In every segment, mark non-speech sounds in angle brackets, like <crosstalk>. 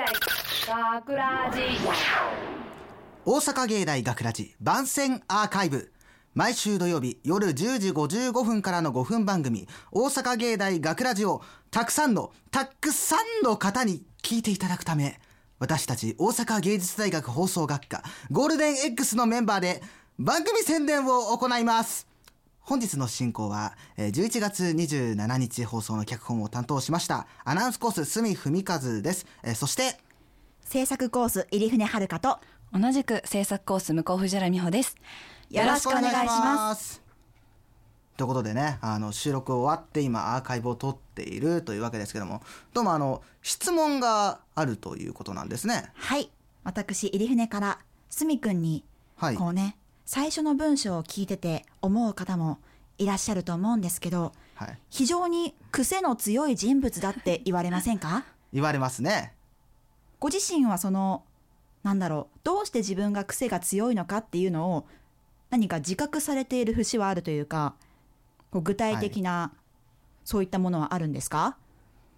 大学ラジ。大阪芸大学ラジ番宣アーカイブ。毎週土曜日夜10時55分からの5分番組「大阪芸大学ラジをたくさんのたくさんの方に聞いていただくため私たち大阪芸術大学放送学科ゴールデン X のメンバーで番組宣伝を行います。本日の進行はえー11月27日放送の脚本を担当しましたアナウンスコース隅文和です。えーそして制作コース入船遥と同じく制作コース向こう藤原美穂です。よろしくお願いします。す。ということでねあの収録終わって今アーカイブを取っているというわけですけどもどうもあの質問があるということなんですね。はい。私入船からすみくんにはい。こうね最初の文章を聞いてて思う方もいらっしゃると思うんですけどはい、非常に癖の強い人物だって言われませんか？<laughs> 言われますね。ご自身はそのなんだろうどうして自分が癖が強いのかっていうのを何か自覚されている節はあるというかこう具体的な、そういったものはあるんですか？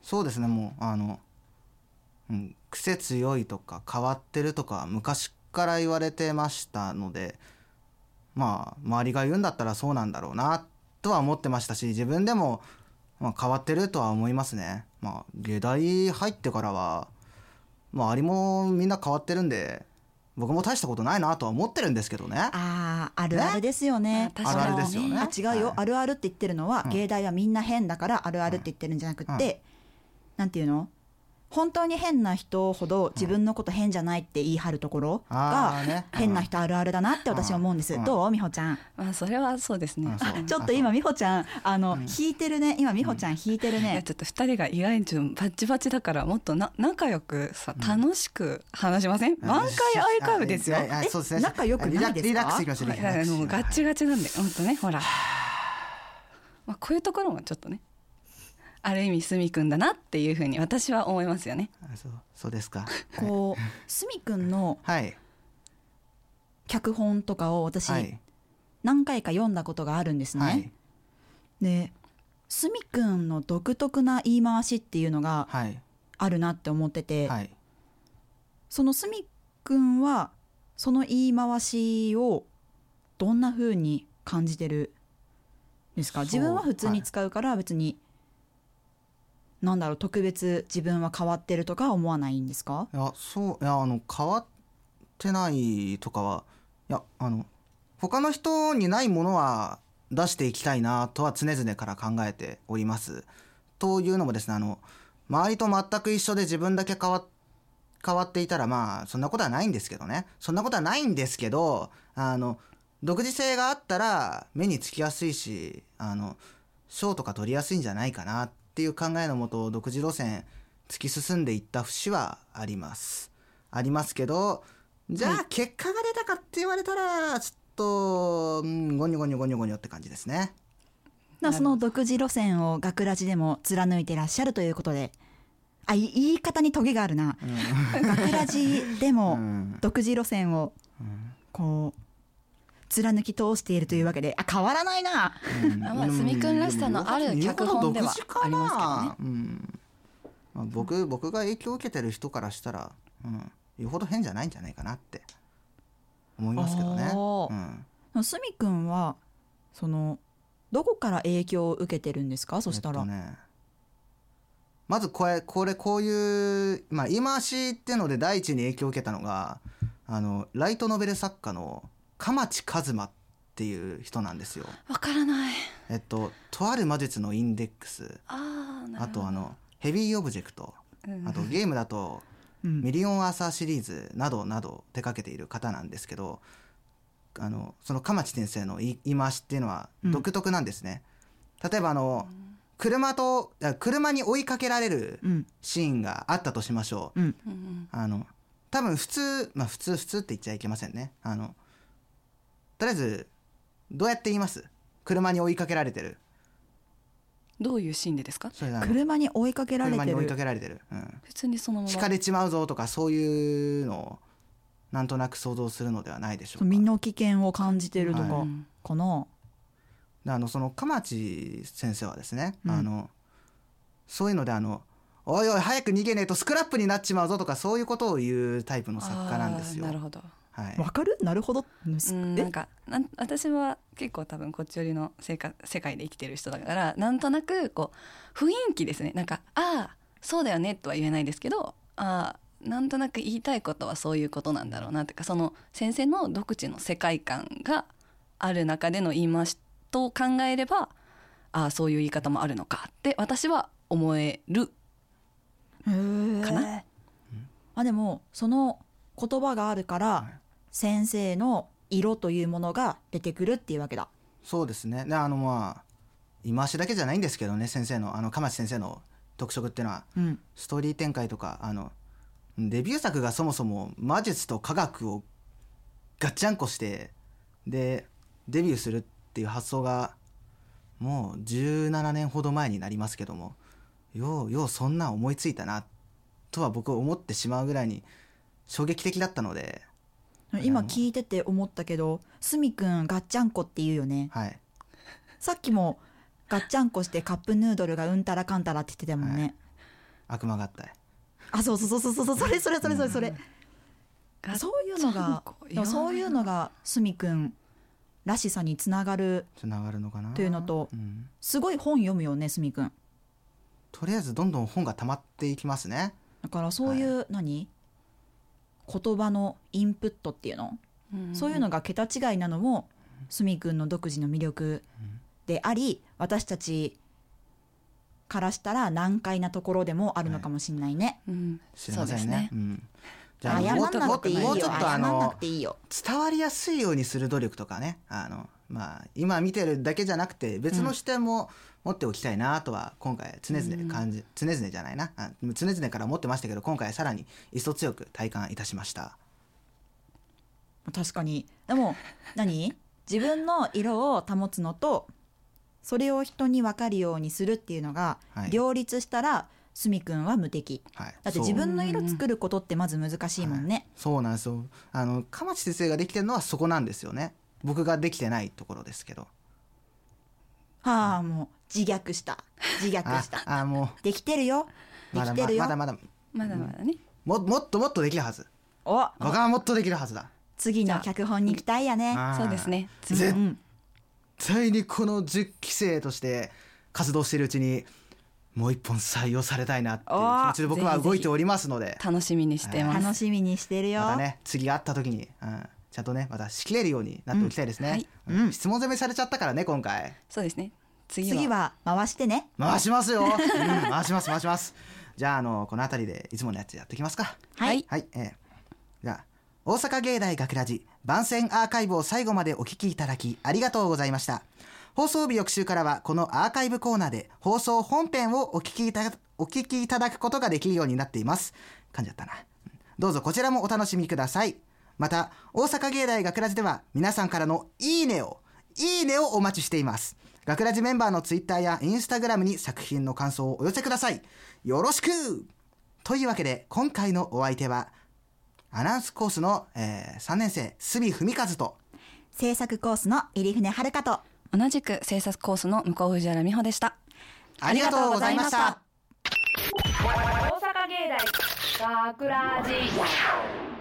そうですね。もうあの、うん、癖強いとか変わってるとか昔から言われてましたのでまあ周りが言うんだったらそうなんだろうなとは思ってましたし自分でも、まあ、変わってるとは思いますね。まあ芸大入ってからはまあ周りもみんな変わってるんで僕も大したことないなとは思ってるんですけどね。あーあるあるですよね。ねあるあるですよね。あ違うよ、はいあるあるって言ってるのは、うん。芸大はみんな変だからあるあるって言ってるんじゃなくって、うん。なんていうの？本当に変な人ほど自分のこと変じゃないって言い張るところあが変な人あるあるだなって私は思うんです、うんどう？美穂ちゃん。まあそれはそうですね。<laughs> ちょっと今美穂ちゃんあの、うん。引いてるね。今美穂ちゃん引いてるいやね、ちょっと二人が意外にちょっとバッチバチだからもっとな仲良くさ楽しく話しません、満開アーカイブですよ、そうですね。仲良くないですか？リもうガッチガチなんで本当ね。ほら、まあ、こういうところもちょっとねある意味すみくんだなっていうふうに私は思いますよね。あそう。そうですか。<laughs> こうすみくんの <laughs> はい。脚本とかを私はい。何回か読んだことがあるんですね、はい。ですみくんの独特な言い回しっていうのがはい。あるなって思ってて、はい。そのすみくんはその言い回しをどんな風に感じてるんですか？自分は普通に使うから別に、なんだろう特別自分は変わってるとか思わないんですか？いやそういやあの変わってないとかはいやあの他の人にないものは出していきたいなとは常々から考えております。というのもですねあの周りと全く一緒で自分だけ変わ変わっていたらまあそんなことはないんですけどねそんなことはないんですけどあの独自性があったら目につきやすいしあの賞とか取りやすいんじゃないかなっていう考えのもと独自路線突き進んでいった節はあります。ありますけどじゃあは結果が出たかって言われたらちょっと、うん、ゴニョゴニョゴニョゴニョって感じですね。なその独自路線を学ラジでも貫いてらっしゃるということであい言い方にトゲがあるな。学ラジでうもん。独自路線をこう貫き通しているというわけであ変わらないな。うん。あまあすみくんらしさのある脚本ではありますけどね。うん。まあ、僕僕が影響を受けてる人からしたら、うん、よほど変じゃないんじゃないかなって思いますけどね。うん、すみくんはそのどこから影響を受けてるんですか？そしたら、えっとね、まずこれこれこういう、まあ、言い回しっていうので第一に影響を受けたのがあのライトノベル作家の鎌池和馬っていう人なんですよ。わからない。えっととある魔術のインデックス。あーなるほど。あとあのヘビーオブジェクト。うん。あとゲームだとうん。ミリオンアーサーシリーズなどなど手掛けている方なんですけどあのその鎌地先生の言い回しっていうのは独特なんですね。例えばあの車とあ車に追いかけられるうん。シーンがあったとしましょう。うん。うんうん。あの多分普通まあ普通普通って言っちゃいけませんね。あのとりあえずどうやって言います？車に追いかけられてる。どういうシーンでですか？それあの車に追いかけられて車に追いかるけられてる。うん。普通にそのまま。引かれちまうぞとかそういうのをなんとなく想像するのではないでしょうか。身の危険を感じてるとかはうん。かな、であのその鎌地先生はですね、うん。あのそういうのであのおいおい早く逃げねえとスクラップになっちまうぞとかそういうことを言うタイプの作家なんですよ。あーなるほどはい。わかる？なるほど。うんなんかなん私は結構多分こっち寄りの世界世界で生きてる人だからなんとなくこう雰囲気ですね。なんか「ああそうだよね」とは言えないですけどああなんとなく言いたいことはそういうことなんだろうなとかその先生の独自の世界観がある中での言い回しと考えればああそういう言い方もあるのかって私は思える。かな？あでもその言葉があるから、はい先生の色というものが出てくるっていうわけだ。そうですね。であのまあ言い回しだけじゃないんですけどね先生のあの鎌地先生の特色っていうのはうん。ストーリー展開とかあのデビュー作がそもそも魔術と科学をガッチャンコしてでデビューするっていう発想がもう17年ほど前になりますけどもようようそんなん思いついたなとは僕は思ってしまうぐらいに衝撃的だったので、今聞いてて思ったけどすみくんガッチャンコって言うよね。はい、さっきもガッチャンコしてカップヌードルがうんたらかんたらって言ってたもんね、悪魔合体。あそうそうそうそうそう。それそれそれそれそれ、ガッそういうのがそういうのがすみくんらしさにつながるつながるのかな？というのとうん。すごい本読むよねすみくんとりあえずどんどん本が溜まっていきますね。だからそういう、何？言葉のインプットっていうの、うん。そういうのが桁違いなのもすみくんの独自の魅力であり私たちからしたら難解なところでもあるのかもしれないね。うん。知りませんそうですね。ねうん、じ謝んなくていいよ。もうちょっとあ謝んなのくていいよ。伝わりやすいようにする努力とかね。あの、まあ、今見てるだけじゃなくて別の視点も持っておきたいなとは今回常々感じ、常々じゃないな。あ常々から思ってましたけど今回さらに一層強く体感いたしました。確かに。でも何？<laughs> 自分の色を保つのとそれを人に分かるようにするっていうのがはい。両立したらすみくんは無敵。はい。だって自分の色作ることってまず難しいもんね、そうなんですよ。あの鎌地先生ができてるのはそこなんですよね僕ができてないところですけど。はあもう自虐した。自虐あした。あもできてるよ。うまだできてるよ。まだまだ。まだまだね、ももっともっとできるはず。お。僕はもっとできるはずだ。次の脚本に期待やね。あー。そうですね。次絶うん。対にこの10期生として活動しているうちにもう一本採用されたいなっていう気持ちで僕は動いておりますので。楽しみにしてます、楽しみにしてるよ、またね次があった時に、うん、ちゃんとねまた仕切れるようになっておきたいですね、うん。はい。うん。質問攻めされちゃったからね今回。そうですね。次は。回してね。回しますよ、うん、回します回します。じゃああのこの辺りでいつものやつやっていきますか。はい。はい、えー、じゃあ大阪芸大学ラジ番宣アーカイブを最後までお聞きいただきありがとうございました。放送日翌週からはこのアーカイブコーナーで放送本編をお聞きいたお聞きいただくことができるようになっています。噛んじゃったな。どうぞこちらもお楽しみくださいまた大阪芸大学ラジでは皆さんからのいいねをいいねをお待ちしています。学ラジメンバーのツイッターやインスタグラムに作品の感想をお寄せください。よろしく!というわけで今回のお相手はアナウンスコースの、えー3年生角文和と。制作コースの入船遥と。同じく制作コースの向こう藤原美穂でした。ありがとうございました。大阪芸大学ラジ